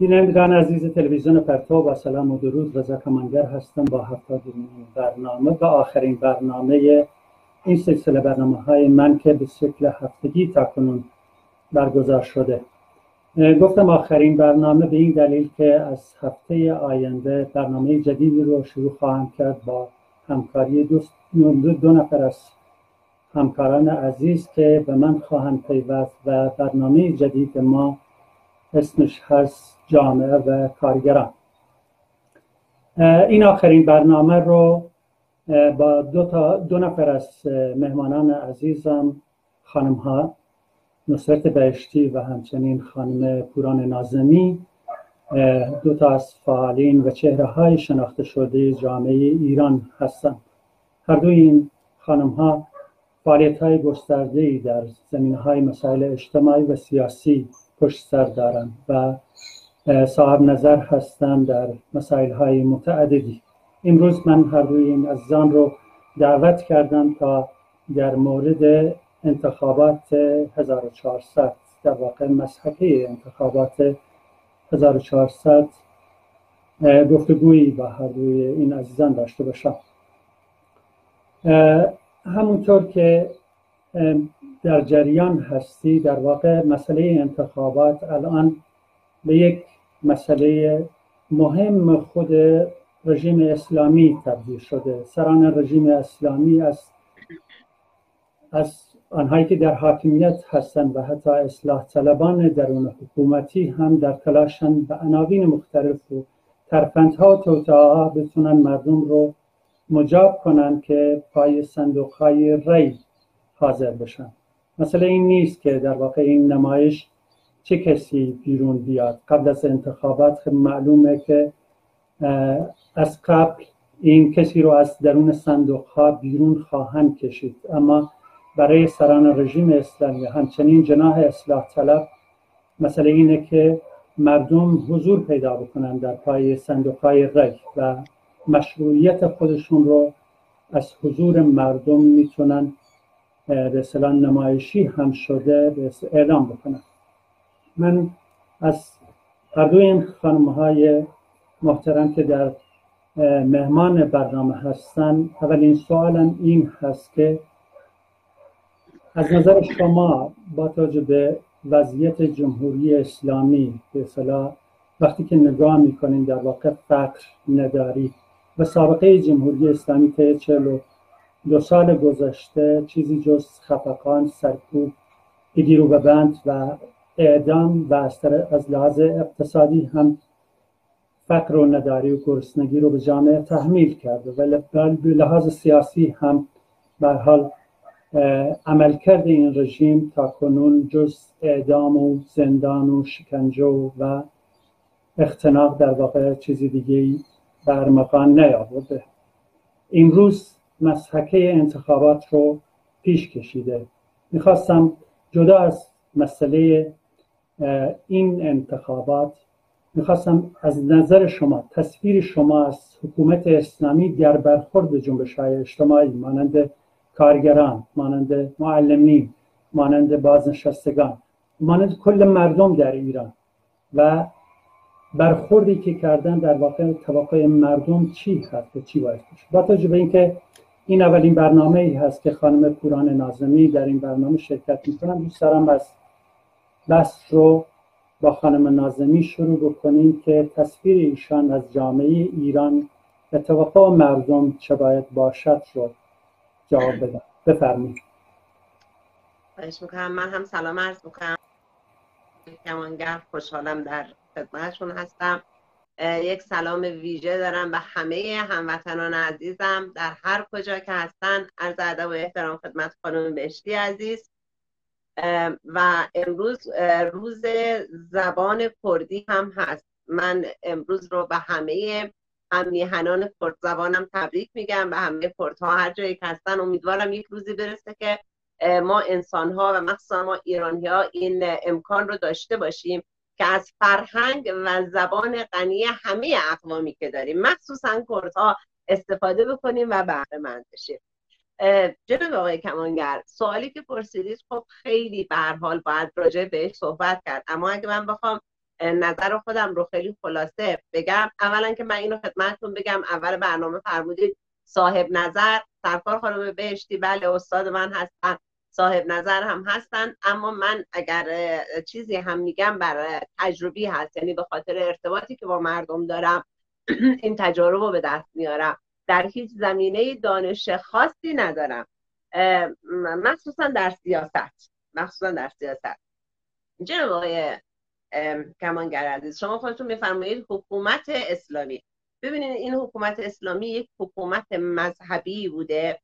بینندگان عزیز تلویزیون پرتو با سلام و درود رضا کمانگر هستم با هفتاد برنامه و آخرین برنامه این سلسله برنامه های من که به شکل هفتگی تا کنون برگزار شده. گفتم آخرین برنامه به این دلیل که از هفته آینده برنامه جدیدی رو شروع خواهم کرد با همکاری دو, دو نفر از همکاران عزیز که به من خواهند پیوست و برنامه جدید ما اسمش هست جامعه و کارگران. این آخرین برنامه رو با دو, تا دو نفر از مهمانان عزیزم خانم ها نصرت بهشتی و همچنین خانم پوران نازمی دو تا از فعالین و چهره های شناخته شده جامعه ایران هستند هر دوی این خانم ها فعالیت های گسترده در زمین های مسائل اجتماعی و سیاسی پشت سر دارند و صاحب نظر هستند در مسائل های متعددی. امروز من هر دوی این عزیزان رو دعوت کردم تا در مورد انتخابات 1400 در واقع مسحکه انتخابات 1400 گفتگویی با هر دوی این عزیزان داشته باشم. همونطور که در جریان هستی در واقع مسئله انتخابات الان به یک مسئله مهم خود رژیم اسلامی تبدیل شده. سران رژیم اسلامی از از آنهایی که در حاکمیت هستند و حتی اصلاح طلبان درون حکومتی هم در تلاشن به عناوین مختلف و ترفندها و توتاها بتونن مردم رو مجاب کنن که پای صندوق های ری حاضر بشن. مثلا این نیست که در واقع این نمایش چه کسی بیرون بیاد. قبل از انتخابات خب معلومه که از قبل این کسی رو از درون صندوق ها بیرون خواهند کشید. اما برای سران رژیم اسلامی همچنین جناح اصلاح طلب مسئله اینه که مردم حضور پیدا بکنن در پای صندوق های ری و مشروعیت خودشون رو از حضور مردم می‌تونن به نمایشی هم شده اعلام بکنن من از هر دو این خانم های محترم که در مهمان برنامه هستن اولین سوالم این هست که از نظر شما با توجه به وضعیت جمهوری اسلامی به وقتی که نگاه می‌کنیم در واقع فقر نداری و سابقه جمهوری اسلامی طی چلو دو سال گذشته چیزی جز خفقان سرکوب گیرو به بند و اعدام و از لحاظ اقتصادی هم فقر و نداری و گرسنگی رو به جامعه تحمیل کرده و به لحاظ سیاسی هم به حال عملکرد این رژیم تا کنون جز اعدام و زندان و شکنجه و اختناق در واقع چیزی دیگه برمغان نیاورده. امروز مسحکه انتخابات رو پیش کشیده. می‌خواستم جدا از مسئله این انتخابات می‌خواستم از نظر شما تصویر شما از حکومت اسلامی در برخورد جنبش های اجتماعی مانند کارگران مانند معلمین مانند بازنشستگان مانند کل مردم در ایران و برخوردی که کردن در واقع توقع مردم چی هست چی باید با توجه به اینکه این اولین برنامه ای هست که خانم پوران نازمی در این برنامه شرکت می‌کنم دوست دارم از بس رو با خانم نازمی شروع بکنیم که تصویر ایشان از جامعه ایران به توقع مردم چه باید باشد رو جواب بدم بفرمایید. من هم سلام عرض می‌کنم. کمانگر خوشحالم در خدمتشون هستم. یک سلام ویژه دارم به همه هموطنان عزیزم در هر کجا که هستن. عرض ادب و احترام خدمت خانم بهشتی عزیز. و امروز روز زبان کردی هم هست. من امروز رو به همه همیهنان کرد زبانم تبریک میگم. به همه کردها هر جایی که هستن. امیدوارم یک روزی برسه که ما انسان ها و مخصوصا ما ایرانی ها این امکان رو داشته باشیم. که از فرهنگ و زبان غنی همه اقوامی که داریم مخصوصا کردها استفاده بکنیم و بهره مند بشیم جناب آقای کمانگر سوالی که پرسیدید خب خیلی به حال باید راجع بهش صحبت کرد اما اگه من بخوام نظر خودم رو خیلی خلاصه بگم اولا که من اینو خدمتتون بگم اول برنامه فرمودید صاحب نظر سرکار خانم بهشتی بله استاد من هستن صاحب نظر هم هستن. اما من اگر چیزی هم میگم بر تجربی هست یعنی به خاطر ارتباطی که با مردم دارم این تجارب رو به دست میارم. در هیچ زمینه دانش خاصی ندارم. مخصوصا در سیاست. مخصوصا در سیاست. جناب آقای کمانگر عزیز شما خودتون میفرمایید حکومت اسلامی. ببینید این حکومت اسلامی یک حکومت مذهبی بوده.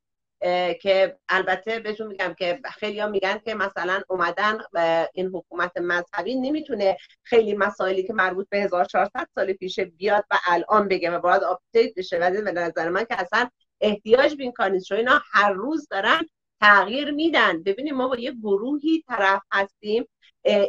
که البته بهتون میگم که خیلی ها میگن که مثلا اومدن این حکومت مذهبی نمی‌تونه خیلی مسائلی که مربوط به 1400 سال پیشه بیاد و الان بگه و باید آپدیت بشه. و به نظر من که اصلا احتیاج به این کار اینا هر روز دارن تغییر میدن. ببینیم ما با یه گروهی طرف هستیم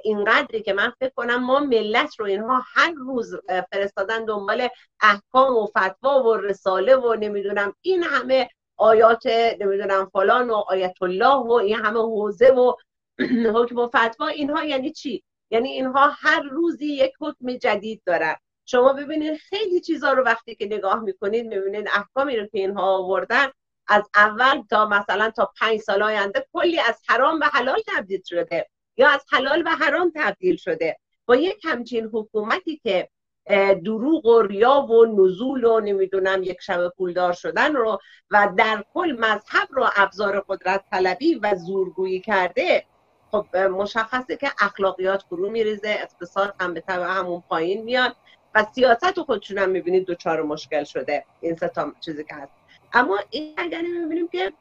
اینقدری که من فکر کنم ما ملت رو اینها هر روز فرستادن دنبال احکام و فتوا و رساله و نمی‌دونم این همه آیات نمی‌دونم فلان و آیت الله و این همه حوزه و حکم و فتوا اینها یعنی چی؟ یعنی اینها هر روزی یک حکم جدید دارن. شما ببینید خیلی چیزا رو وقتی که نگاه می‌کنید می‌بینید احکامی رو که اینها آوردن از اول تا مثلا تا پنج سال آینده کلی از حرام به حلال تبدیل شده یا از حلال به حرام تبدیل شده. با یک همچین حکومتی که دروغ و ریا و نزول و نمی‌دونم یک شب پولدار شدن رو و در کل مذهب رو ابزار قدرت طلبی و زورگویی کرده خب مشخصه که اخلاقیات فرو میریزه اقتصاد هم به طبع همون پایین میاد و سیاست رو خودشون هم می‌بینید دوچار مشکل شده. این ستا چیزی که هست. اما این اگر می‌بینیم که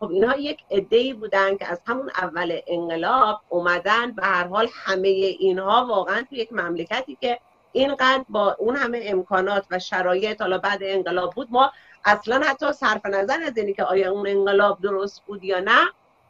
خب اینها یک ای بودن که از همون اول انقلاب اومدن به هر حال همه اینها واقعا تو یک مملکتی که اینقدر با اون همه امکانات و شرایط حالا بعد انقلاب بود ما اصلا حتی صرف نظر از اینی که آیا اون انقلاب درست بود یا نه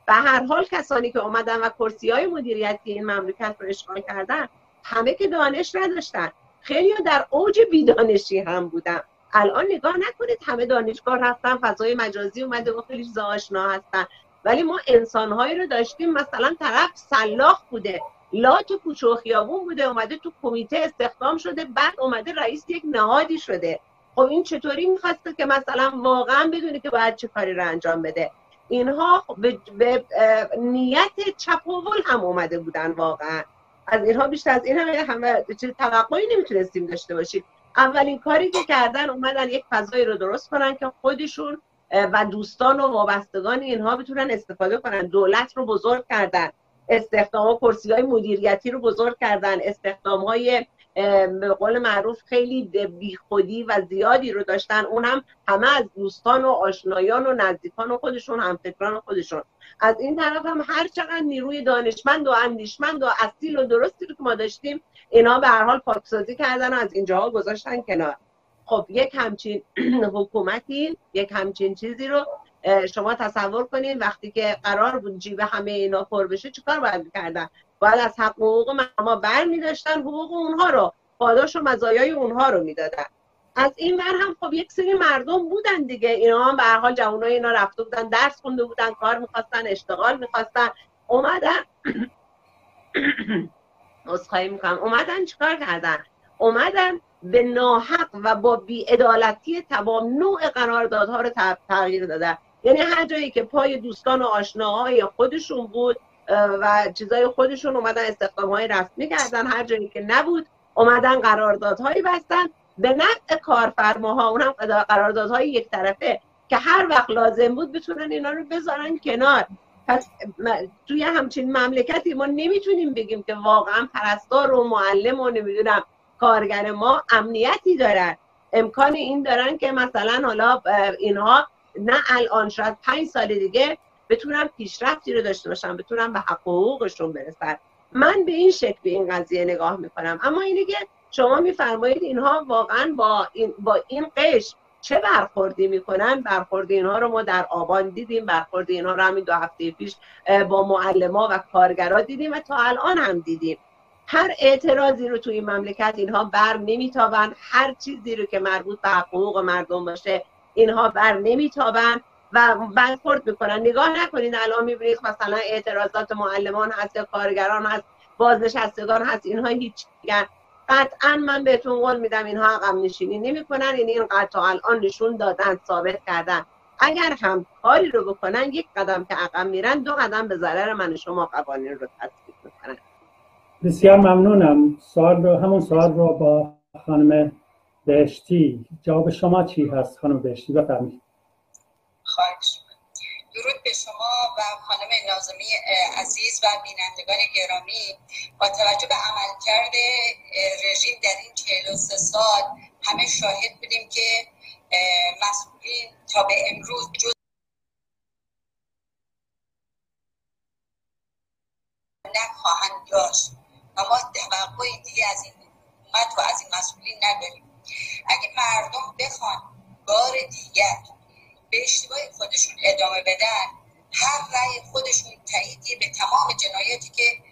به هر حال کسانی که اومدن و کرسی های مدیریتی این مملکت رو اشغال کردن همه که دانش نداشتن. خیلی در اوج بیدانشی هم بودن. الان نگاه نکنید همه دانشگاه رفتن فضای مجازی اومده و خیلی آشنا هستن ولی ما انسانهایی رو داشتیم مثلا طرف سلاخ بوده. لا تو و خیابون بوده اومده تو کمیته استخدام شده بعد اومده رئیس یک نهادی شده. خب این چطوری می‌خواسته که مثلا واقعا بدونه که باید چه کاری رو انجام بده؟ اینها به, به نیت چپاول هم اومده بودن واقعا. از اینها بیشتر از این همه همه توقعی نمی‌تونستیم داشته باشیم. اولین کاری که کردن اومدن یک فضایی رو درست کنن که خودشون و دوستان و وابستگان اینها بتونن استفاده کنن. دولت رو بزرگ کردن. استخدام کرسی های مدیریتی رو بزرگ کردن. استخدام های به قول معروف خیلی بیخودی و زیادی رو داشتن. اون هم همه از دوستان و آشنایان و نزدیکان و خودشون هم فکران خودشون. از این طرف هم هر چقدر نیروی دانشمند و اندیشمند و اصیل و درستی رو که ما داشتیم اینا به هر حال پاکسازی کردن و از اینجاها گذاشتن کنار. خب یک همچین حکومتی یک همچین چیزی رو شما تصور کنید وقتی که قرار بود جیب همه اینا پر بشه چیکار باید کردن باید از حق حقوق ما بر می داشتن حقوق اونها رو پاداش و مزایای اونها رو می‌دادن. از این ور هم خب یک سری مردم بودن دیگه. اینا هم به هر حال جوانای اینا رفته بودن درس خونده بودن کار می‌خواستن اشتغال می‌خواستن. اومدن اسخایی می‌کنم. اومدن چیکار کردن؟ اومدن به ناحق و با بیعدالتی تمام نوع قراردادها رو تغییر دادن. یعنی هر جایی که پای دوستان و آشناهای خودشون بود و چیزای خودشون اومدن استخدام های رسمی کردن هر جایی که نبود اومدن قراردادهایی بستن. به نفع کارفرماها اونم قراردادهای یک طرفه که هر وقت لازم بود بتونن اینا رو بذارن کنار. پس توی همچین مملکتی ما نمی‌تونیم بگیم که واقعا پرستار و معلم و نمی‌دونم کارگر ما امنیتی دارن. امکان این دارن که مثلا حالا اینها نه الان شاید پنج سال دیگه بتونن پیشرفتی رو داشته باشن بتونن به حق حقوقشون برسن من به این شکل به این قضیه نگاه می‌کنم. اما اینه که شما میفرمایید اینها واقعا با این با این قش چه برخوردی می‌کنن؟ برخورد اینها رو ما در آبان دیدیم برخورد اینها رو همین دو هفته پیش با معلما و کارگرا دیدیم و تا الان هم دیدیم. هر اعتراضی رو توی این مملکت اینها بر نمیتابن هر چیزی رو که مربوط به حقوق مردم باشه اینها بر نمیتابن و برخورد می‌کنن نگاه نکنید الان می‌بینید مثلا اعتراضات معلمان هست کارگران هست بازنشستگان هست اینها هیچ قطعا من بهتون قول میدم اینها عقب نشینی نمی‌کنن یعنی این قطع الان نشون دادن ثابت کردن. اگر هم کاری رو بکنن یک قدم که عقب میرن دو قدم به ضرر من شما قوانین رو تطبیق می‌کنن. بسیار ممنونم. سوال رو همون سوال رو با خانم بهشتی جواب شما چی هست خانم بهشتی بفرمایید. خواهش درود به شما و خانم نازمی عزیز و بینندگان گرامی. با توجه به عملکرد رژیم در این 43 سال همه شاهد بودیم که مسئولین تا به امروز جز نخواهند داشت. و ما توقعی دیگه از این حکومت و از این مسئولین نداریم. اگه مردم بخوان بار دیگر به اشتباه خودشون ادامه بدن هر رأی خودشون تاییدی به تمام جنایاتی که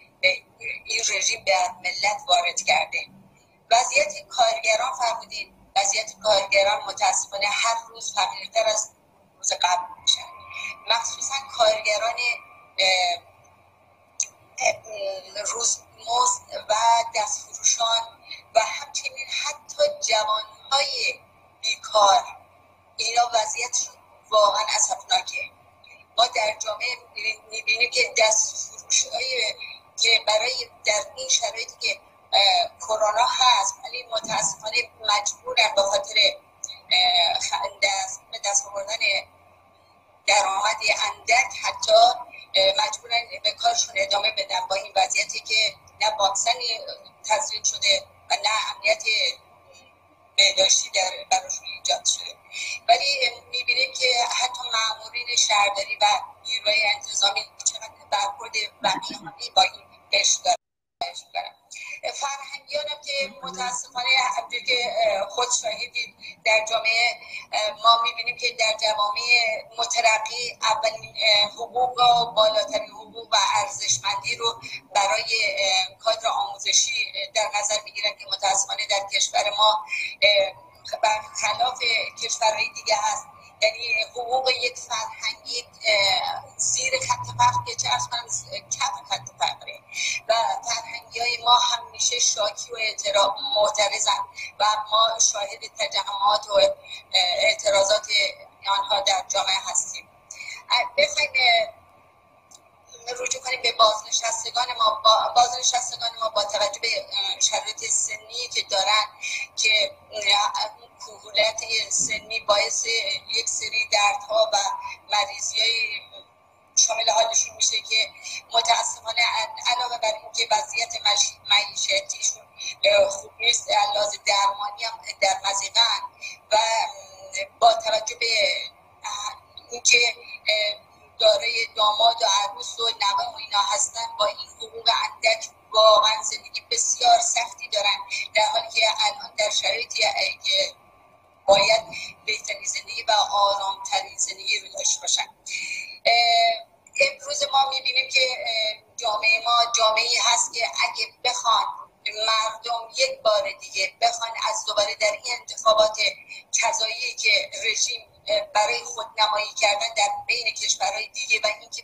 این رژیم به ملت وارد کرده. وضعیت کارگران فرمودین. وضعیت کارگران متاسفانه هر روز فقیرتر از روز قبل میشن مخصوصا کارگران روزمزد و دستفروشان و همچنین حتی جوانهای بیکار. اینا وضعیتشون واقعا اصفناکه ما در جامعه می‌بینیم که دست فروش که برای در این شرایطی که کرونا هست ولی متاسفانه مجبورن به خاطر دست به دست آوردن درآمد اندک حتی مجبورن به کارشون ادامه بدن با این وضعیتی که نه واکسنی تزریق شده و نه امنیت بهداشتی در براشون ایجاد شده ولی می‌بینیم که حتی معمولین شهرداری و نیروی انتظامی. چقدر برخورد وقیحانه با این قشر دارن فرهنگیانم که متاسفانه همجور که خود شاهدید در جامعه ما می‌بینیم که در جوامع مترقی اولین حقوق و بالاترین حقوق و ارزشمندی رو برای کادر آموزشی در نظر می‌گیرن که متاسفانه در کشور ما برخلاف کشورهای دیگه هست. یعنی حقوق یک فرهنگی زیر خط فقر چه کف خط فقره. و فرهنگی های ما همیشه شاکی و اعتراض معترضن و ما شاهد تجمعات و اعتراضات آنها در جامعه هستیم. بخوایم رجوع کنیم به بازنشستگان ما بازنشستگان ما با توجه به شرایط سنی که دارن که کهولت سنی باعث یک سری دردها و مریضی های شامل حالشون میشه که متاسفانه علاوه بر اینکه وضعیت معیشتیشون خوب نیست لحاظ درمانی هم در مزیقن و با توجه به اینکه دارای داماد و عروس و نوه و اینا هستن با این حقوق اندک واقعا زندگی بسیار سختی دارن. در حالی که الان در شرایطی که باید بهترین زندگی و آرامترین زندگی رو داشته باشن. امروز ما می‌بینیم که جامعه ما جامعه هست که اگه بخوان مردم یک بار دیگه بخوان از دوباره در این انتخابات کذایی که رژیم برای خود نمایی کردن در بین کشورهای دیگه و اینکه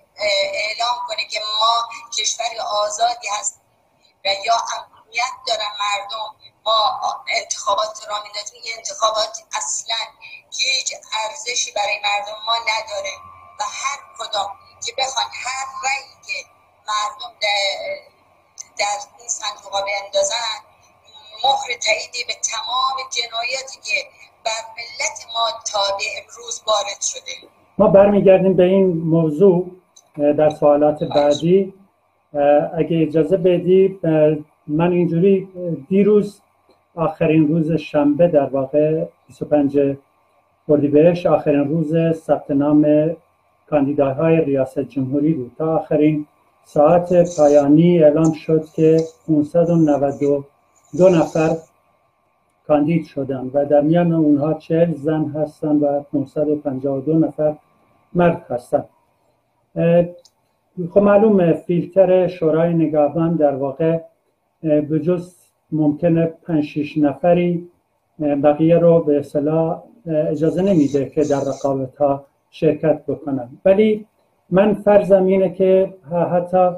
اعلام کنه که ما کشور آزادی هست و یا امنیت دارن مردم. ما انتخابات را می‌دادیم این انتخابات اصلا هیچ ارزشی برای مردم ما نداره و هر کدام که بخوان هر رأیی که مردم در این صندوق ها بیندازن مهر تاییدی به تمام جنایاتی که بر ملت ما تا به امروز وارد شده. ما برمیگردیم به این موضوع در سوالات بعدی. اگه اجازه بدی من اینجوری دیروز آخرین روز شنبه در واقع 25 اردیبهشت آخرین روز ثبت نام کاندیداهای ریاست جمهوری بود. تا آخرین ساعت پایانی اعلام شد که 592 نفر کاندید شدن و در میان اونها 40 زن هستن و 552 نفر مرد هستن. خب معلوم فیلتر شورای نگهبان در واقع به جز ممکنه 5 6 نفری بقیه رو به اصطلاح اجازه نمیده که در رقابت ها شرکت بکنن. ولی من فرضم اینه که حتی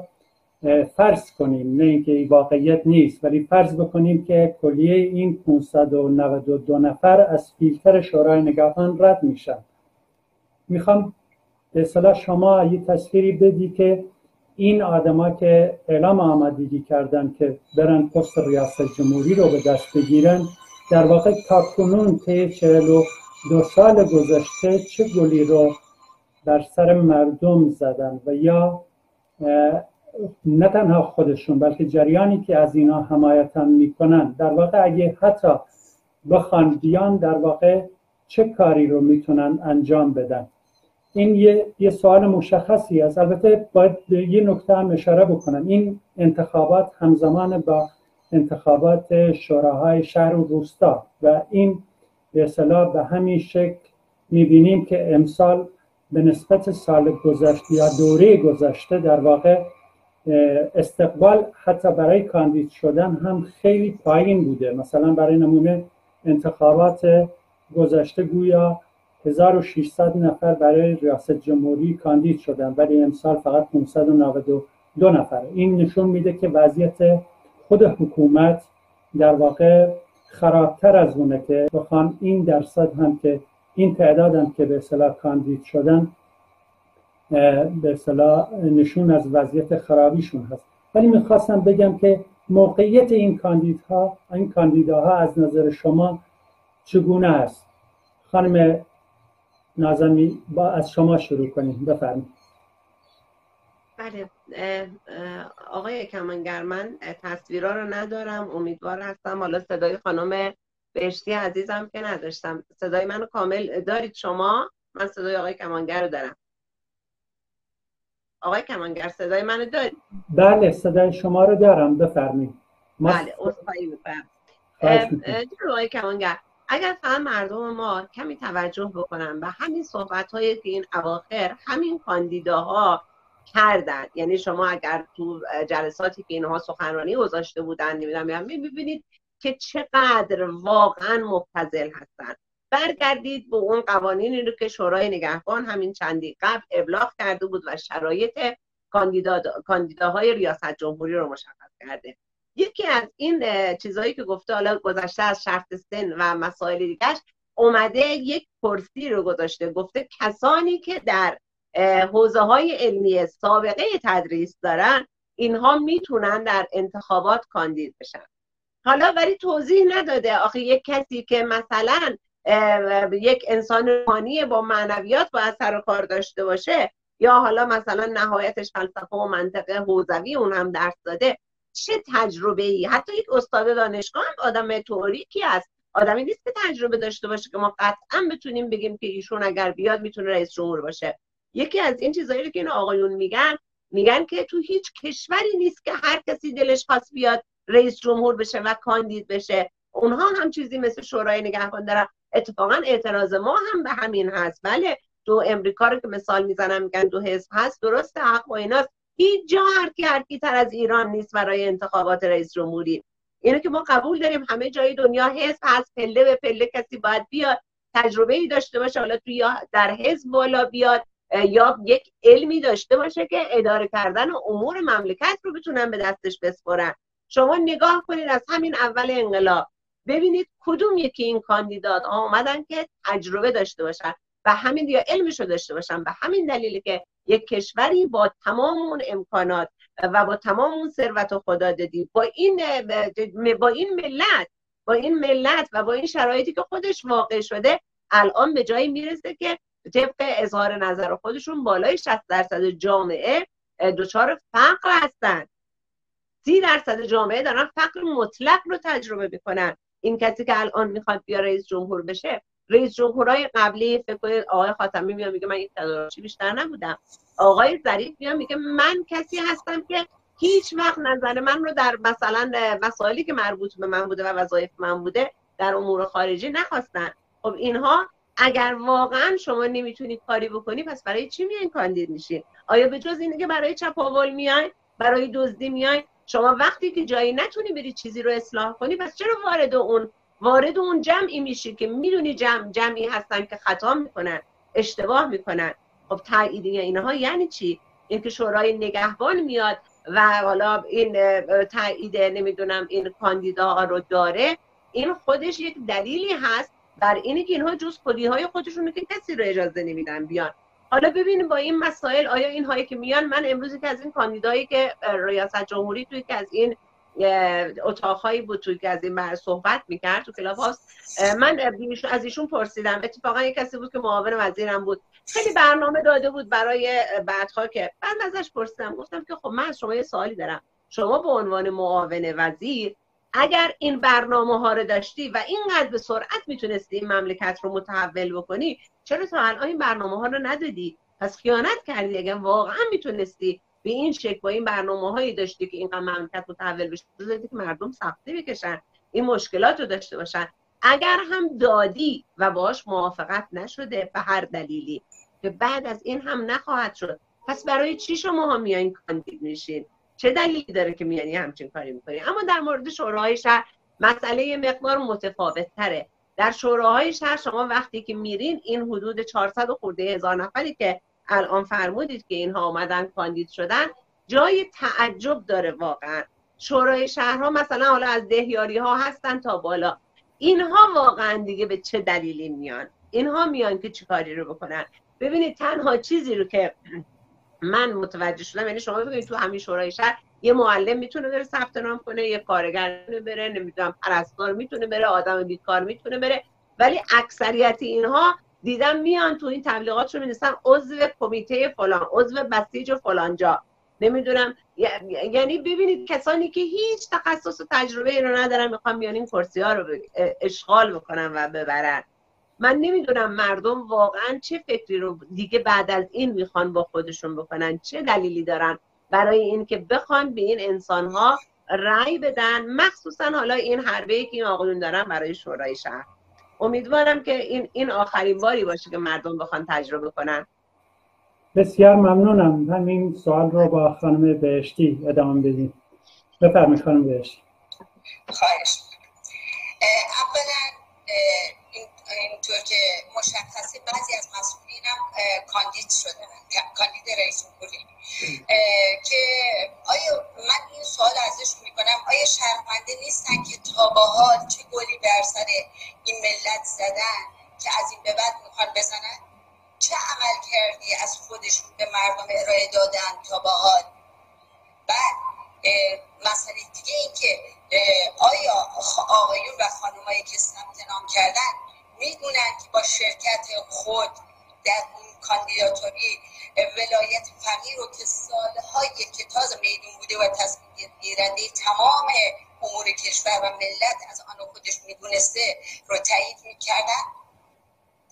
فرض کنیم نه اینکه این واقعیت نیست ولی فرض بکنیم که کلیه این 592 نفر از فیلتر شورای نگهبان رد میشن. می‌خوام به اصطلاح شما یه تصویری بدی که این آدما که اعلام آمادگی کردن که برن پست ریاست جمهوری رو به دست بگیرن در واقع تا کنون طی دو سال گذشته چه گلی رو در سر مردم زدن و یا نه تنها خودشون بلکه جریانی که از اینا حمایتن می‌کنن. در واقع اگه حتی بخوان بیان در واقع چه کاری رو می‌تونن انجام بدن؟ این یه, یه سوال مشخصی است. البته باید یه نکته هم اشاره بکنم. این انتخابات همزمان با انتخابات شوراهای شهر و روستا و این به اصطلاح به همین شکل می‌بینیم که امسال به نسبت سال گذشته یا دوره گذشته در واقع استقبال حتی برای کاندید شدن هم خیلی پایین بوده. مثلا برای نمونه انتخابات گذشته گویا 1600 نفر برای ریاست جمهوری کاندید شدن ولی امسال فقط 592 نفر این نشون میده که وضعیت خود حکومت در واقع خرابتر از اونه که بخوان این درصد هم که این تعداد هم که به اصطلاح کاندید شدن به اصطلاح نشون از وضعیت خرابیشون هست. ولی می‌خواستم بگم که موقعیت این کاندیدها این کاندیداها از نظر شما چگونه است؟ خانم نازمی با از شما شروع کنیم. بفرمایید. بله آقای کمانگر من تصویرها رو ندارم امیدوار هستم. حالا صدای خانم بهشتی عزیزم که نداشتم. صدای منو کامل دارید شما؟ من صدای آقای کمانگر رو دارم. آقای کمانگر صدای منو دارید بله صدای شما رو دارم بفرمایید. بله اصفایی می‌کنم. آقای کمانگر؟ اگر فهم مردم ما کمی توجه بکنن و همین صحبت هایی که این اواخر همین کاندیداها کردن یعنی شما اگر تو جلساتی که اینها سخنرانی گذاشته بودن نمی‌دونم می‌بینید که چقدر واقعا مبتزل هستن. برگردید به اون قوانینی رو که شورای نگهبان همین چندی قبل ابلاغ کرده بود و شرایط کاندیداهای ریاست جمهوری رو مشخص کرده. یکی از این چیزهایی که گفته حالا گذشته از شرط سن و مسائل دیگرش اومده یک کرسی رو گذاشته. گفته کسانی که در حوزه های علمی سابقه تدریس دارن اینها می‌تونن در انتخابات کاندید بشن. حالا ولی توضیح نداده. آخه یک کسی که مثلا یک انسان روحانی با معنویات باید سر و کار داشته باشه. یا حالا مثلا نهایتش فلسفه و منطق حوزوی اون هم درس داده. چه تجربه ای حتی یک استاد دانشگاه هم آدم توریکی است. آدمی نیست که تجربه داشته باشه که ما قطعا بتونیم بگیم که ایشون اگر بیاد می‌تونه رئیس جمهور باشه. یکی از این چیزایی که این آقایون میگن میگن که تو هیچ کشوری نیست که هر کسی دلش خواست بیاد رئیس جمهور بشه و کاندید بشه. اونها هم چیزی مثل شورای نگهبان دارن. اتفاقا اعتراض ما هم به همین هست. بله دو امریکا رو که مثال می‌زنم میگن دو حزب هست درسته حق و ایناست. هیچ جا هر تر از ایران نیست برای انتخابات رئیس جمهوری. اینو که ما قبول داریم همه جای دنیا حزب هست پله به پله کسی باید بیاد تجربه ای داشته باشه حالا تو یا در حزب بالا بیاد یا یک علمی داشته باشه که اداره کردن امور مملکت رو بتونن به دستش بسپرن. شما نگاه کنید از همین اول انقلاب ببینید کدوم یکی این کاندیدات آمدن که تجربه داشته باشن و همین یا علمش رو داشته باشن. و همین دلیلی که یک کشوری با تمام اون امکانات و با تمام اون ثروت و خدا دادی با این با این ملت با این ملت و با این شرایطی که خودش واقع شده الان به جایی می‌رسه که طبق اظهار نظر خودشون بالای 60 درصد جامعه دچار فقر هستن. سی درصد جامعه دارن فقر مطلق رو تجربه می‌کنن. این کسی که الان می‌خواد بیا رئیس جمهور بشه رئیس جمهورهای قبلی فکر کنید آقای خاتمی میاد میگه من این تدارچی بیشتر نبودم. آقای ظریف میاد میگه من کسی هستم که هیچ وقت نظر من رو در مثلا مسائلی که مربوط به من بوده و وظایف من بوده در امور خارجی نخواستن. خب اینها اگر واقعا شما نمی‌تونید کاری بکنی پس برای چی میاین کاندید میشین؟ آیا به جز اینه که برای چپاول میاین برای دزدی میاین شما وقتی که جایی نتونی بری چیزی رو اصلاح کنی پس چرا وارد اون وارد اون جمعی میشی که می‌دونی جمع جمعی هستن که خطا می‌کنن اشتباه می‌کنن؟ خب تاییدیه اینها یعنی چی؟ اینکه شورای نگهبان میاد و حالا این تایید نمی‌دونم این کاندیدا رو داره این خودش یک دلیلی هست بر اینه که اینها جز خودی های خودشون که کسی رو اجازه نمیدن بیان. حالا ببینیم با این مسائل آیا این هایی که میان من امروز که از این کاندیدایی که ریاست جمهوری توی که از این اتاقهایی بود توی که از این بر صحبت می‌کرد تو کلاب من از ایشون پرسیدم. اتفاقا یک کسی بود که معاون وزیرم بود. خیلی برنامه داده بود برای بعدها که بعد ازش پرسیدم. گفتم که خب من از شما یه سوالی دارم. شما به عنوان معاون وزیر اگر این برنامه ها رو داشتی و اینقدر به سرعت می‌تونستی این مملکت رو متحول بکنی چرا تا الان این برنامه ها رو ندادی؟ پس خیانت کردی اگر واقعا می‌تونستی به این شکل با این برنامه هایی داشتی که اینقدر مملکت متحول بشه که مردم سختی بکشن این مشکلات رو داشته باشن. اگر هم دادی و باش موافقت نشده به هر دلیلی که بعد از این هم نخواهد شد. پس برای چی شما ها میایین کاندید میشین؟ چه دلیلی داره که میانی همچین کاری می‌کنی؟ اما در مورد شورای شهر مسئله مقدار متفاوت تره در شوراهای شهر شما وقتی که میرین این حدود 400 خورده هزار نفری که الان فرمودید که اینها آمدن کاندید شدن جای تعجب داره واقعا. شورای شهرها مثلا حالا از دهیاری ها هستن تا بالا. اینها واقعا دیگه به چه دلیلی میان؟ اینها میان که چیکاری رو بکنن؟ ببینید تنها چیزی رو که من متوجه شدم یعنی شما ببینید تو همین شورای شهر یه معلم می‌تونه بره ثبت نام کنه یه کارگر می‌تونه بره نمی‌دونم پرستار می‌تونه بره آدم بیکار می‌تونه بره. ولی اکثریت اینها دیدم میان تو این تبلیغات رو می‌نویسن عضو کمیته فلان عضو بسیج فلان جا نمی‌دونم یعنی ببینید کسانی که هیچ تخصص و تجربه ای رو ندارن می‌خوان بیان این کرسی ها رو اشغال بکنن و ببرن. من نمی‌دونم مردم واقعا چه فکری رو دیگه بعد از این می‌خوان با خودشون بکنن چه دلیلی دارن برای اینکه بخوان به این انسان ها رأی بدن مخصوصا حالا این حربه که این آقایون دارن برای شورای شهر. امیدوارم که این این آخرین باری باشه که مردم بخوان تجربه کنن. بسیار ممنونم. همین سوال رو با خانم بهشتی ادامه بدیم بفرمایید خانم بهشتی. خواهش. اولا اینطور که مشخصه بعضی از مسئولینم کاندید شدن کاندید رئیس جمهوری. که آیا من این سوال ازش می‌کنم آیا شرمنده نیستن که تا با حال چه گلی بر سر این ملت زدن که از این به بعد می‌خوان بزنن؟ چه عمل کردی از خودشون به مردم ارائه دادن تا با حال؟ بعد مسئله دیگه این که آیا آقایون و خانمایی که ثبت نام کردن می‌دونن که با شرکت خود در اون کاندیداتوری ولایت فقیر رو که سالهای که تازه میدون بوده و تصمیم گیرنده تمام امور کشور و ملت از آن خودش می‌دونسته رو تایید می‌کردن.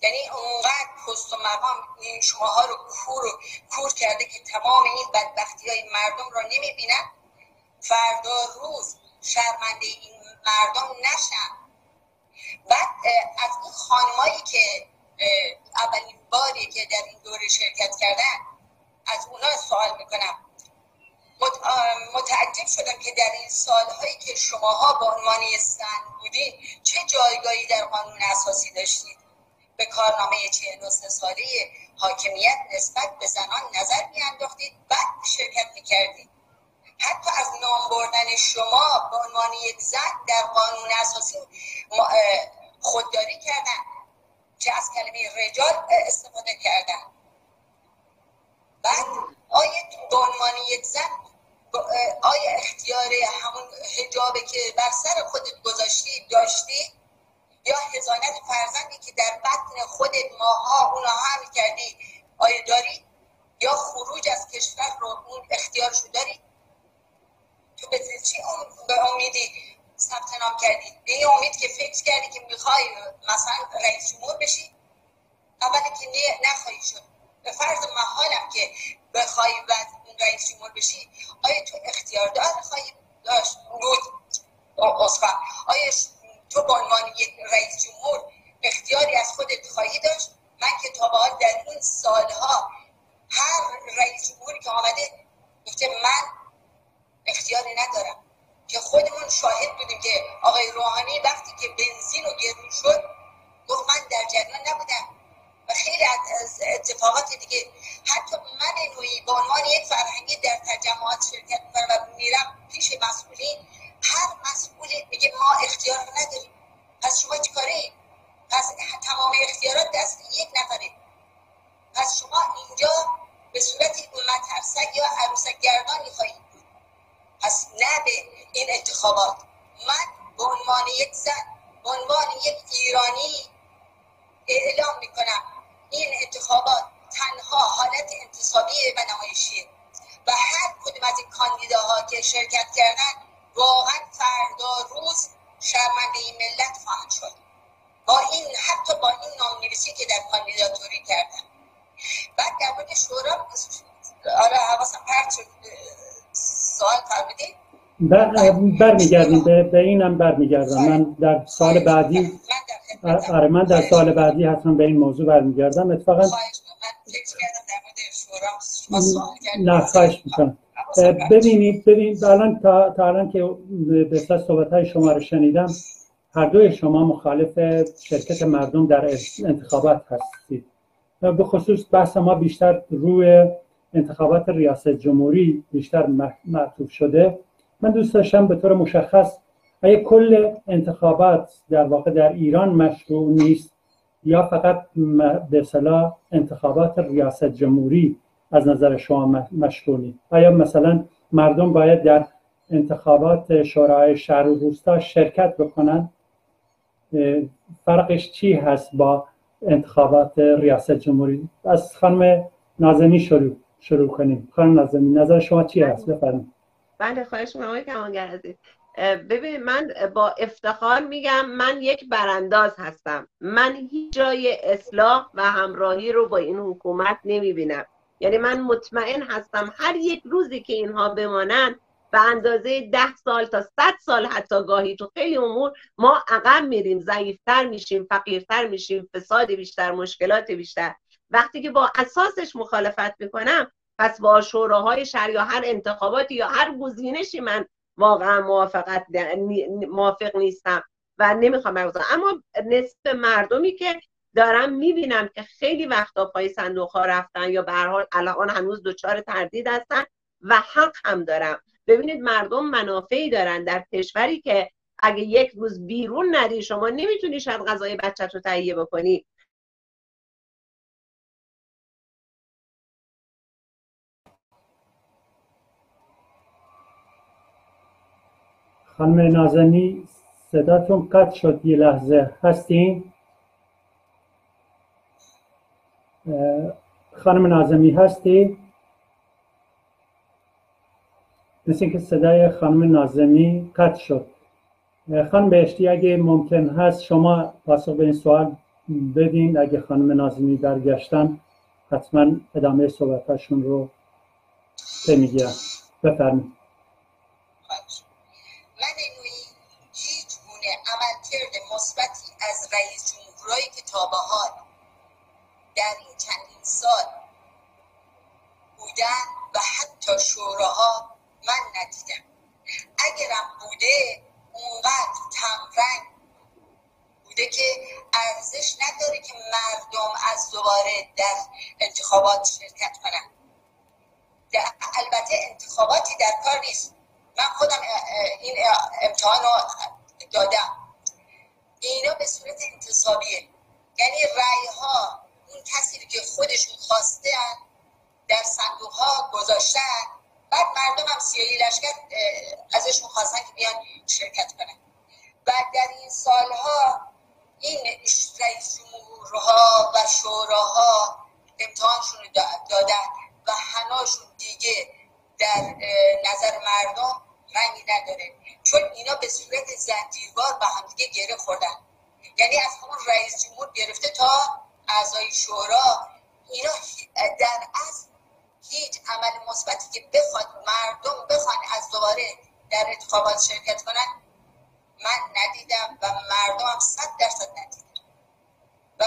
یعنی اونقدر پست و مقام این شماها رو کور, کور کرده که تمام این بدبختی های مردم رو نمی‌بینن. فردا روز شرمنده این مردم نشن. بعد از این خانمایی که اولین باری که در این دوره شرکت کردن از اونا سوال می‌کنم. متعجب شدم که در این سالهایی که شماها به عنوان زن بودین چه جایگاهی در قانون اساسی داشتید؟ به کارنامه 43 ساله حاکمیت نسبت به زنان نظر میانداختید بعد شرکت می‌کردید. حتی از نام بردن شما به عنوان یک زن در قانون اساسی خودداری کردن که از کلمه رجال استفاده کردن. بعد آیا به عنوان یک زن آیا اختیار همون هجابه که بر سر خودت گذاشتی داشتی؟ یا هزانت فرزندی که در بطن خودت ماها اونها هم کردی؟ آیا داری؟ یا خروج از کشور رو اون اختیارشو داری؟ چی به امیدی ثبت نام کردی؟ به این امید که فکر کردی که می‌خوای مثلا رئیس جمهور بشی؟ اولی که نخواهی شد. به فرض محالم که بخوای بعد رئیس جمهور بشی آیا تو اختیار دار خواهی داشت؟ بود. آیا تو به عنوان یک رئیس جمهور اختیاری از خودت خواهی داشت؟ من که تا به در این سالها هر رئیس جمهوری که آمده گفته من اختیاری ندارم. که خودمون شاهد بودیم که آقای روحانی وقتی که بنزین و گرون شد گفت من در جریان نبودم. و خیلی از اتفاقات دیگه. حتی من نوعی به عنوان یک فرهنگی در تجمعات شرکت می‌کنم و میرم پیش مسئولین. هر مسئولی میگه ما اختیار نداریم. پس شما چیکاره پس تمام اختیارات دست یک نفره. پس شما اینجا به صورت مترسک یا عروسک گردانی خواهید پس نه به این انتخابات. من به عنوان یک زن به عنوان یک ایرانی اعلام می‌کنم این انتخابات تنها حالت انتصابی و نمایشیه و هر کدوم از این کاندیداها که شرکت کردن واقعا فردا روز شرمنده ملت خواهند شد. با این حتی با این نامنویسی که در کاندیداتوری کردن. بعد در مورد شورا آره حواسم پرت شد. سوال فرمودید؟ برمیگردیم به, به اینم برمیگردم. من در سال بعدی آره من در سال بعدی حتما به این موضوع برمیگردم. اتفاقا نه خواهش می‌کنم. ببینید ببینید الان تا, تا الان که به صحبت های شما رو شنیدم هر دوی شما مخالف شرکت مردم در انتخابات هستید. به خصوص بحث ما بیشتر روی انتخابات ریاست جمهوری بیشتر معطوف شده. من دوست داشتم به طور مشخص اگه کل انتخابات در واقع در ایران مشروع نیست یا فقط به صلاح انتخابات ریاست جمهوری از نظر شما مشروع نیست. آیا مثلا مردم باید در انتخابات شورای شهر و روستا شرکت بکنن؟ فرقش چی هست با انتخابات ریاست جمهوری؟ از خانم نازمی شروع. شروع کنیم. خانم نازمی نظر شما چی هست؟ بفرمایید. بله خواهش می‌کنم. آقای کمانگر عزیز ببین من با افتخار میگم من یک برانداز هستم. من هیچ جای اصلاح و همراهی رو با این حکومت نمی‌بینم. یعنی من مطمئن هستم هر یک روزی که اینها بمانند به اندازه ده سال تا صد سال حتی گاهی تو خیلی امور ما عقب میریم ضعیفتر میشیم فقیرتر میشیم فساد بیشتر مشکلات بیشتر. وقتی که با اساسش مخالفت می‌کنم پس با شوراهای شهر یا هر انتخاباتی یا هر گزینشی من واقعا موافقت موافق نیستم و نمی‌خوام برگزارم اما نصف مردمی که دارم می‌بینم که خیلی وقتا پای صندوق ها رفتن یا به حال الان هنوز دچار تردید هستن و حق هم دارم. ببینید مردم منافعی دارن در کشوری که اگه یک روز بیرون ندی شما نمی‌تونی شاید غذای بچه رو تهیه بکنی. خانم نازنی صداتون قطع شد یه لحظه. هستین؟ خانم نازمی هستی؟ مثل که صدای خانم نازمی قطع شد. خانم بهشتی اگه ممکن هست شما پاسخ به این سوال بدین. اگه خانم نازمی برگشتن حتما ادامه صحبتاشون رو می‌گیرم بفرمایید. در این چندین سال بودن و حتی شوراها من ندیدم. اگرم بوده اونقدر کمرنگ بوده که ارزش نداره که مردم از دوباره در انتخابات شرکت کنن. البته انتخاباتی در کار نیست. من خودم این امتحان رو دادم. اینا به صورت انتصابیه. یعنی رأی ها اون کسی که خودشون خواسته در صندوق ها گذاشتن بعد مردم هم سیاهی لشکر ازشون خواستن که بیان شرکت کنن. بعد در این سالها این رئیس جمهورها و شوراها امتحانشون رو دادن و هناشون دیگه در نظر مردم رنگی نداره. چون اینا به صورت زنجیروار به همدیگه گره خوردن. یعنی از همون رئیس جمهور گرفته تا اعضای شورا اینا در اصل هیچ عمل مثبتی که بخواد مردم بخوان از دوباره در انتخابات شرکت کنن من ندیدم و مردم هم صد درصد ندیدم و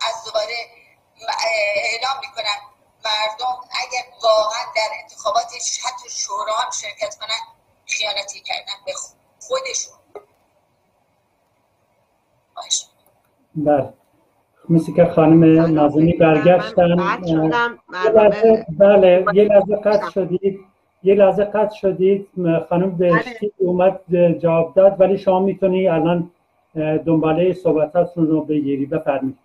از دوباره اعلام می‌کنم مردم اگر واقعا در انتخابات حتی شورا هم شرکت کنن خیانتی کردن به خودشون. بله. مثل که خانم نازمی برگشتن. بله یه لحظه قطع شدید. یه لحظه قطع شدید. خانم بهشتی. اومد جواب داد ولی شما می‌تونی الان دنباله صحبتاتون رو بگیری. بفرمید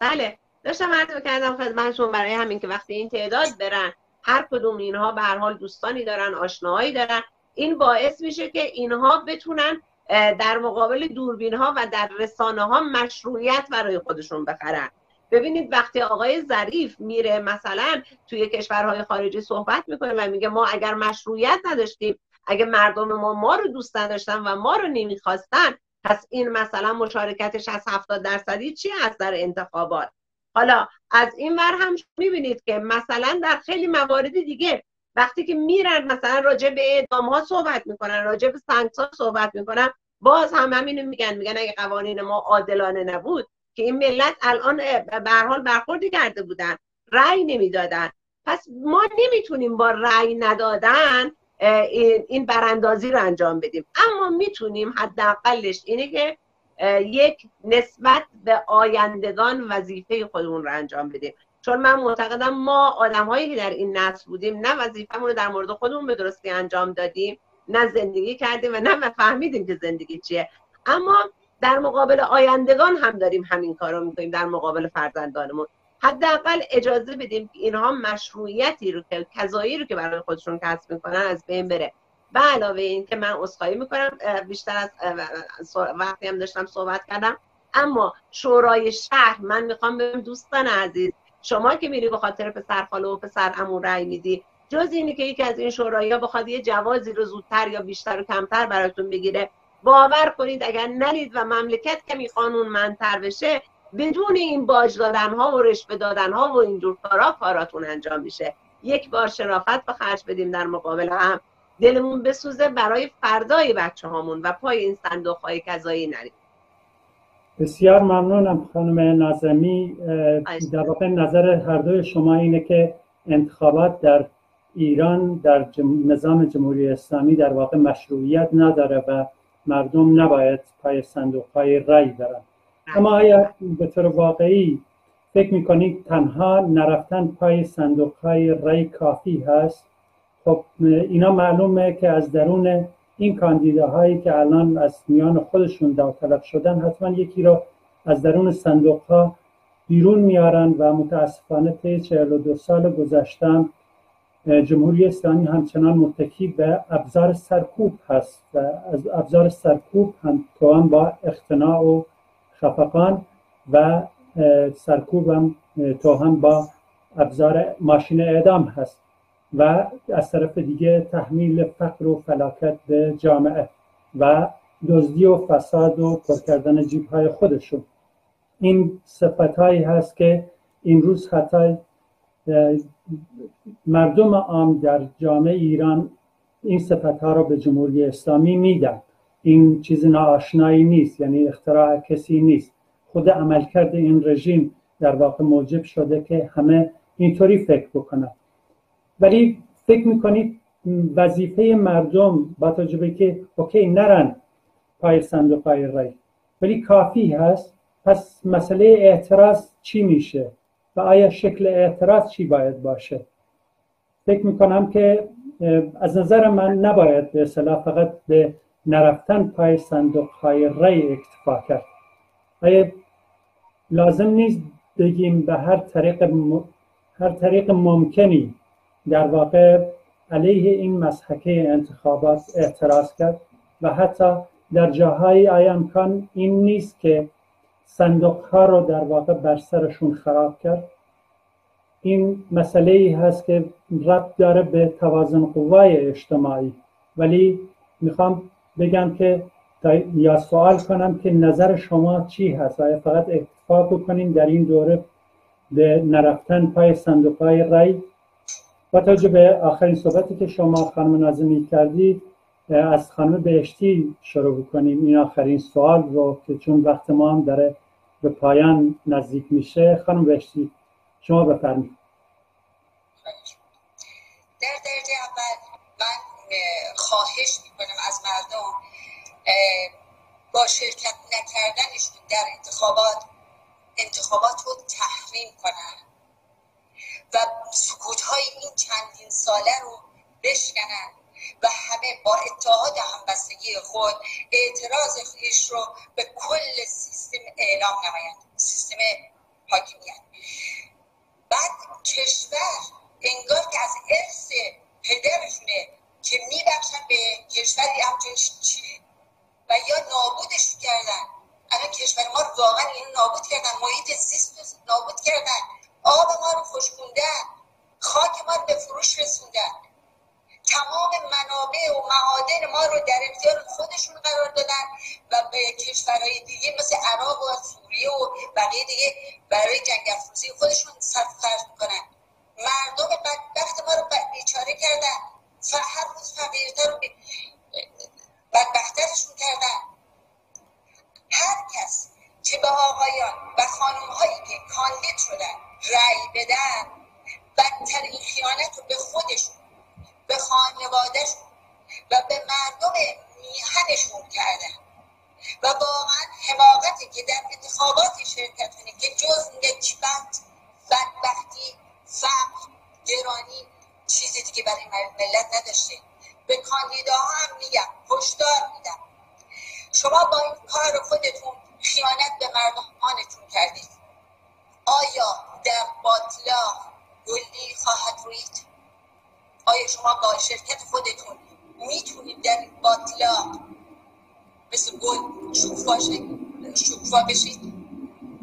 بله. داشتم عرض کردم خدمتشون برای همین که وقتی این تعداد برن هر کدوم اینها به هر حال دوستانی دارن آشناهایی دارن. این باعث میشه که اینها بتونن در مقابل دوربین ها و در رسانه ها مشروعیت برای خودشون بخرن. ببینید وقتی آقای ظریف میره مثلا توی کشورهای خارجی صحبت می‌کنه و میگه ما اگر مشروعیت نداشتیم اگه مردم ما ما رو دوست نداشتن و ما رو نمی‌خواستن پس این مثلا مشارکتش از 70 درصدی چی هست در انتخابات؟ حالا از این ور هم می‌بینید که مثلا در خیلی موارد دیگه وقتی که میرن مثلا راجع به اعدام ها صحبت می‌کنن راجع به سنگسار صحبت می‌کنن باز هم همینو میگن میگن اگه قوانین ما عادلانه نبود که این ملت الان به حال برخوردی کرده بودن رأی نمی‌دادن. پس ما نمی‌تونیم با رأی ندادن این براندازی رو انجام بدیم. اما می‌تونیم حداقلش اینه که یک نسبت به آیندگان وظیفه خودمون رو انجام بدیم. چون من معتقدم ما آدمهایی که در این نسل بودیم نه وظیفه‌مون رو در مورد خودمون به درستی انجام دادیم نه زندگی کردیم و نه فهمیدیم که زندگی چیه. اما در مقابل آیندگان هم داریم همین کار رو می‌کنیم در مقابل فرزندانمون. حداقل اجازه بدیم که اینها مشروعیتی رو که کذایی رو که برای خودشون کسب می‌کنن از بین بره. به علاوه این که من عذرخواهی می‌کنم بیشتر از وقتی هم داشتم صحبت کردم اما شورای شهر من می‌خوام بگم دوستان عزیز شما که میری به خاطر پسر خاله و پسر امون رأی میدی جز اینی که یکی از این شورایی بخواد یه جوازی رو زودتر یا بیشتر و کمتر براتون بگیره. باور کنید اگر نرید و مملکت کمی قانون منتر بشه بدون این باج دادن ها و رشوه دادن ها و اینجور کارا کاراتون انجام میشه. یک بار شرافت به خرج بدیم در مقابل هم. دلمون بسوزه برای فردای بچه هامون و پای این صندوق های کذایی نریم. بسیار ممنونم خانم نازمی در واقع نظر هر دوی شما اینه که انتخابات در ایران در نظام جمهوری اسلامی در واقع مشروعیت نداره و مردم نباید پای صندوق های رای برن. اما آیا به طور واقعی فکر می‌کنید تنها نرفتن پای صندوق های رای کافی هست؟ خب اینا معلومه که از درون این کاندیداهایی که الان از میان خودشون داوطلب شدن حتما یکی رو از درون صندوق ها بیرون میارن و متاسفانه طی 42 سال گذشتم جمهوری اسلامی همچنان متکی به ابزار سرکوب هست و از ابزار سرکوب هم توان با اختناع و خفقان و سرکوب هم توهم با ابزار ماشین اعدام هست. و از طرف دیگه تحمیل فقر و فلاکت به جامعه و دزدی و فساد و پر کردن جیب های خودشون. این صفت هایی هست که این روز حتی مردم عام در جامعه ایران این صفت ها رو به جمهوری اسلامی میدن. این چیز ناآشنایی نیست یعنی اختراع کسی نیست. خود عملکرد این رژیم در واقع موجب شده که همه اینطوری فکر بکنن. ولی فکر می‌کنید وظیفه مردم با تجربه که اوکی نرن پای صندوق های رای ولی کافی هست؟ پس مسئله اعتراض چی میشه؟ و آیا شکل اعتراض چی باید باشه؟ فکر می‌کنم که از نظر من نباید به اصطلاح فقط به نرفتن پای صندوق های رای اکتفا کرد. آیا لازم نیست بگیم به هر طریق هر طریق ممکنی در واقع علیه این مسحکه انتخابات اعتراض کرد و حتی در جاهای آیا امکان این نیست که صندوق ها رو در واقع بر سرشون خراب کرد. این مسئله ای هست که ربط داره به توازن قوای اجتماعی. ولی می‌خوام بگم که یا سوال کنم که نظر شما چی هست؟ آیا فقط اکتفا بکنیم در این دوره به نرفتن پای صندوق های رای با توجه به آخرین صحبتی که شما خانم نازمی کردید از خانم بهشتی شروع بکنیم. این آخرین سوال رو که چون وقت ما هم داره به پایان نزدیک میشه. خانم بهشتی شما بفرمایید. در درجه اول من خواهش می‌کنم از مردم با شرکت نکردنشون در انتخابات انتخابات رو تحریم کنن. و سکوت های این چندین ساله رو بشکنن و همه با اتحاد همبستگی خود اعتراض خیش رو به کل سیستم اعلام نمایند سیستم حاکمیت. بعد کشور انگار که از ارث پدرشونه که میبخشن به کشوری همچنین چی و یا نابودش کردن. الان کشور ما واقعا این نابود کردن محیط زیست نابود کردن. آب ما رو خوشکوندن خاک ما رو به فروش رسوندن. تمام منابع و معادن ما رو در اختیار خودشون قرار دادن و به کشورهای دیگه مثل عراق و سوریه و بقیه دیگه برای جنگ افروزی خودشون صرف می‌کنن. مردم بدبخت ما رو بیچاره کردن. هر روز فقیرتر رو بدبخترشون کردن. هر کس که به آقایان و خانم هایی که کاندید شدن رأی بدن بدترین خیانت رو به خودشون به خانوادهشون و به مردم میهنشون کردن. و واقعا حماقتی که در انتخابات شرکت کنید که جز نکبت بدبختی فقر گرانی چیزی دیگه برای ملت نداشته. به کاندیداها هم میگم هشدار میدم. شما با این کار خودتون خیانت به مردمانتون کردید. آیا در باطلاق گلی خواهد روید آیا شما با شرکت خودتون می‌تونید در این باطلاق مثل گل شکوفا شکوفا بشید؟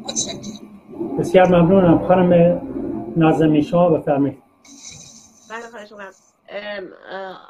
متشکرم. بسیار ممنونم. خانم نازمی شما بفرمایید بله خواهش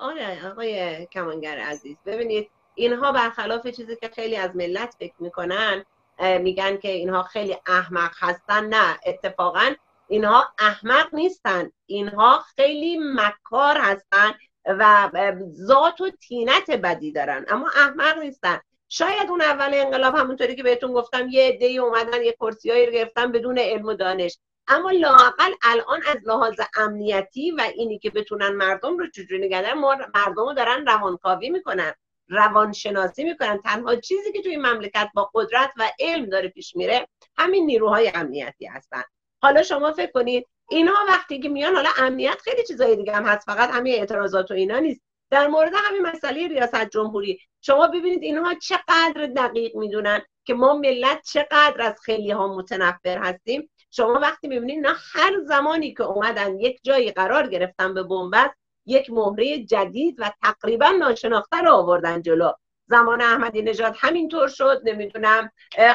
آره آقای کمانگر عزیز ببینید اینها برخلاف چیزی که خیلی از ملت فکر می‌کنن میگن که اینها خیلی احمق هستن. نه اتفاقا اینها احمق نیستن. اینها خیلی مکار هستن و ذات و تینت بدی دارن اما احمق نیستن. شاید اون اول انقلاب همونطوری که بهتون گفتم یه عده اومدن یه کرسیایی رو گرفتن بدون علم و دانش. اما لاقل الان از لحاظ امنیتی و اینی که بتونن مردم رو چجوری نگه مردم رو دارن روانکاوی می‌کنن. روانشناسی می‌کنن. تنها چیزی که توی این مملکت با قدرت و علم داره پیش میره همین نیروهای امنیتی هستن. حالا شما فکر کنید اینها وقتی که میان حالا امنیت خیلی چیزای دیگه هم هست. فقط همین اعتراضات و اینا نیست. در مورد همین مسئله ریاست جمهوری شما ببینید اینها چقدر دقیق می‌دونن که ما ملت چقدر از خیلی ها متنفر هستیم. شما وقتی می‌بینید نه هر زمانی که اومدن یک جایی قرار گرفتن به بنبست یک مهره جدید و تقریبا ناشناخته رو آوردن جلو. زمان احمدی نژاد همینطور شد نمی‌دونم.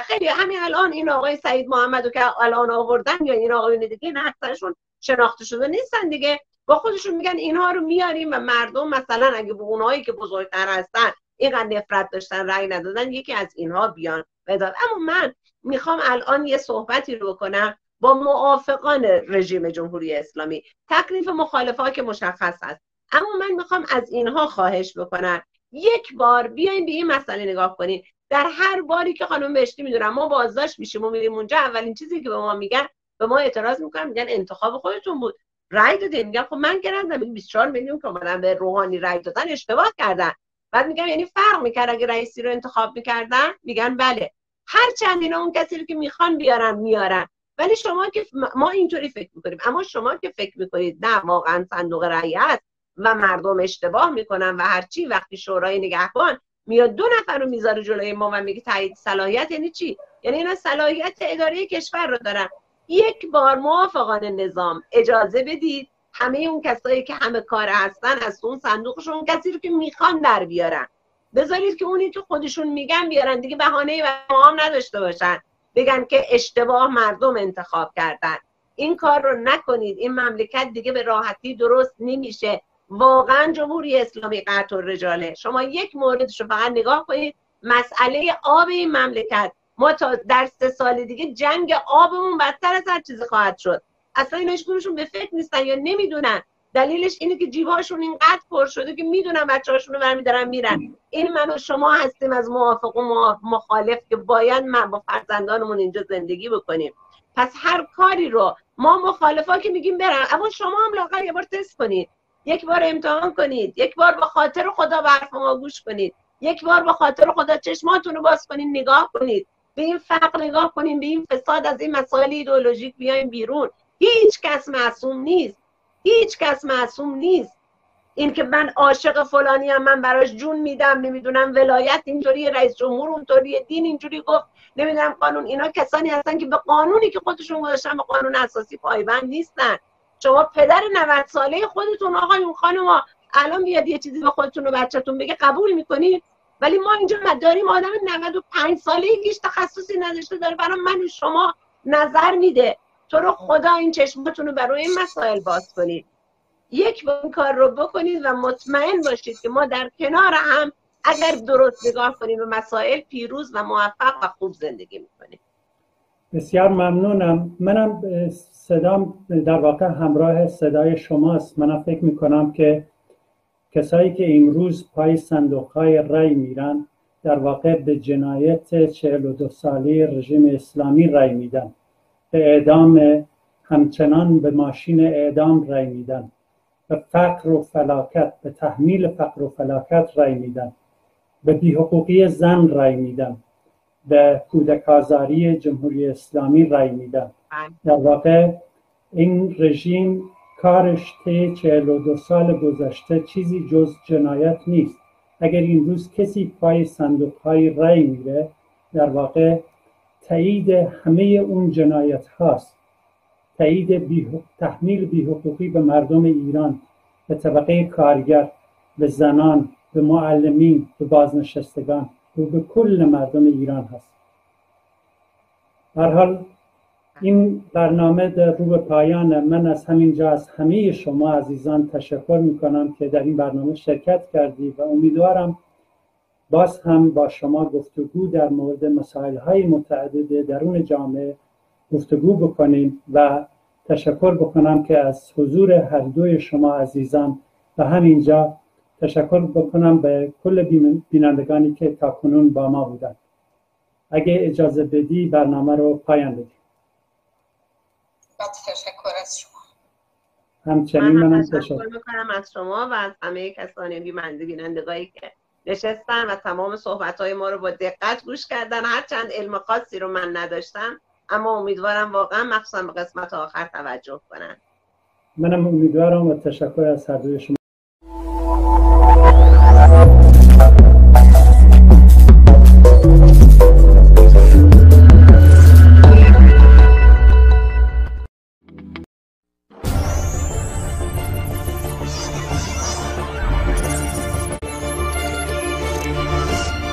خیلی همین الان این آقای سعید محمدو که الان آوردن یا این آقایون دیگه نه اکثرشون شناخته شده نیستن دیگه. با خودشون میگن اینها رو میاریم و مردم مثلا اگه به اونهایی که بزرگتر هستن اینقدر نفرت داشتن رأی ندادن یکی از اینها بیان بداد. اما من می‌خوام الان یه صحبتی رو بکنم با موافقان رژیم جمهوری اسلامی. تکلیف مخالفا که مشخص است. اما من می‌خوام از اینها خواهش بکنم. یک بار بیاین به این مسئله نگاه کنین. در هر باری که خانم بهشتی می‌دونم ما بازداشت میشیم و میریم اونجا اولین چیزی که به ما میگن به ما اعتراض می‌کنن میگن انتخاب خودتون بود. رای دادین. میگن خب من کردم 24 میلیون که اومدن به روحانی رای دادن اشتباه کردن. بعد میگم یعنی فرق می‌کرد اگه رئیسی رو انتخاب می‌کردن؟ میگن بله. هر چند اینا اون کسی رو که می‌خوان بیارن میارن. ولی شما که ما اینطوری فکر می‌کنیم. اما شما که فکر می‌کنید نه واقعا صندوق رأی و مردم اشتباه می‌کنن و هرچی وقتی شورای نگهبان میاد دو نفر رو می‌ذاره جلوی ما و میگه تایید صلاحیت یعنی چی؟ یعنی اینا صلاحیت اداره کشور رو دارن. یک بار موافقان نظام اجازه بدید همه اون کسایی که همه کار هستن از اون صندوقشون کسی رو که می‌خوان در بیارن. بذارید که اونی که خودشون میگن بیارن. دیگه بهانه و هم نداشته باشن. بگن که اشتباه مردم انتخاب کردن. این کار رو نکنید. این مملکت دیگه به راحتی درست نمیشه. واقعا جمهوری اسلامی قطع رجاله شما یک موردش رو فقط نگاه کنید. مسئله آب این مملکت. ما تا در سه سال دیگه جنگ آبمون بدتر از هر چیزی خواهد شد. اصلا اینا هیچکدومشون به فکر نیستن یا نمی‌دونن. دلیلش اینه که جیبهاشون اینقدر پر شده که می‌دونن بچه‌هاشون رو برمیدارن میرن. این من و شما هستیم از موافق و مخالف که باید من با فرزندانمون اینجا زندگی بکنیم. پس هر کاری رو ما مخالفا که میگیم برن. اما شما هم لاغر یه بار تست کنید. یک بار امتحان کنید. یک بار با خاطر خدا به ما گوش کنید. یک بار با خاطر خدا چشماتون رو باز کنید نگاه کنید. به این فقر نگاه کنید به این فساد از این مسائل ایدئولوژیک بیایم بیرون. هیچ کس معصوم نیست. هیچ کس معصوم نیست. این که من عاشق فلانی هم من براش جون میدم نمی‌دونم ولایت اینطوری رئیس جمهور اونطوری دین اینجوری گفت نمی‌دونم قانون. اینا کسانی هستن که به قانونی که خودشون گذاشتن به قانون اساسی پایبند نیستن. شما پدر 90 ساله خودتون آقایون خانم الان بیاد یه چیزی به خودتون و بچهتون بگه قبول می‌کنید ولی ما اینجا داریم آدم 95 ساله هیچ تخصصی نداشته داره برای من و شما نظر میده. تو رو خدا این چشماتون رو برای این مسائل باز کنید. یک با این کار رو بکنید و مطمئن باشید که ما در کنار هم اگر درست نگاه کنیم به مسائل پیروز و موفق و خوب زندگی می‌کنیم. بسیار ممنونم. منم صدام در واقع همراه صدای شماست. منم فکر می‌کنم که کسایی که امروز پای صندوق های رای میرن در واقع به جنایت 42 سالی رژیم اسلامی رای میدن. به اعدام همچنان به ماشین اعدام رای میدن. به فقر و فلاکت به تحمیل فقر و فلاکت رای میدن. به بیحقوقی زن رای میدن. به کودک آزاری جمهوری اسلامی رای میدن. در واقع این رژیم کارش طی 42 سال گذشته چیزی جز جنایت نیست. اگر این روز کسی پای صندوق های رای میره در واقع تایید همه اون جنایت هاست. تایید تحمیل بیحقوقی به مردم ایران به طبقه کارگر به زنان به معلمین به بازنشستگان و به کل مردم ایران هست. حال این برنامه در رو به پایان من از همینجا از همه شما عزیزان تشکر می کنم که در این برنامه شرکت کردی و امیدوارم باز هم با شما گفتگو در مورد مسائل های متعدد درون جامعه گفتگو بکنیم و تشکر بکنم که از حضور هر دوی شما عزیزان. و همینجا تشکر بکنم به کل بینندگانی که تا کنون با ما بودند. اگه اجازه بدی برنامه رو پایان بدیم. تشکر از شما. همچنین من تشکر. می‌کنم از شما و از همه کسانی بیمنده بینندگانی که نشستن و تمام صحبت های ما رو با دقت گوش کردن. هرچند علم خاصی رو من نداشتم اما امیدوارم واقعا مخصوصا به قسمت آخر توجه کنن. منم امیدوارم و تشکر از هر شما.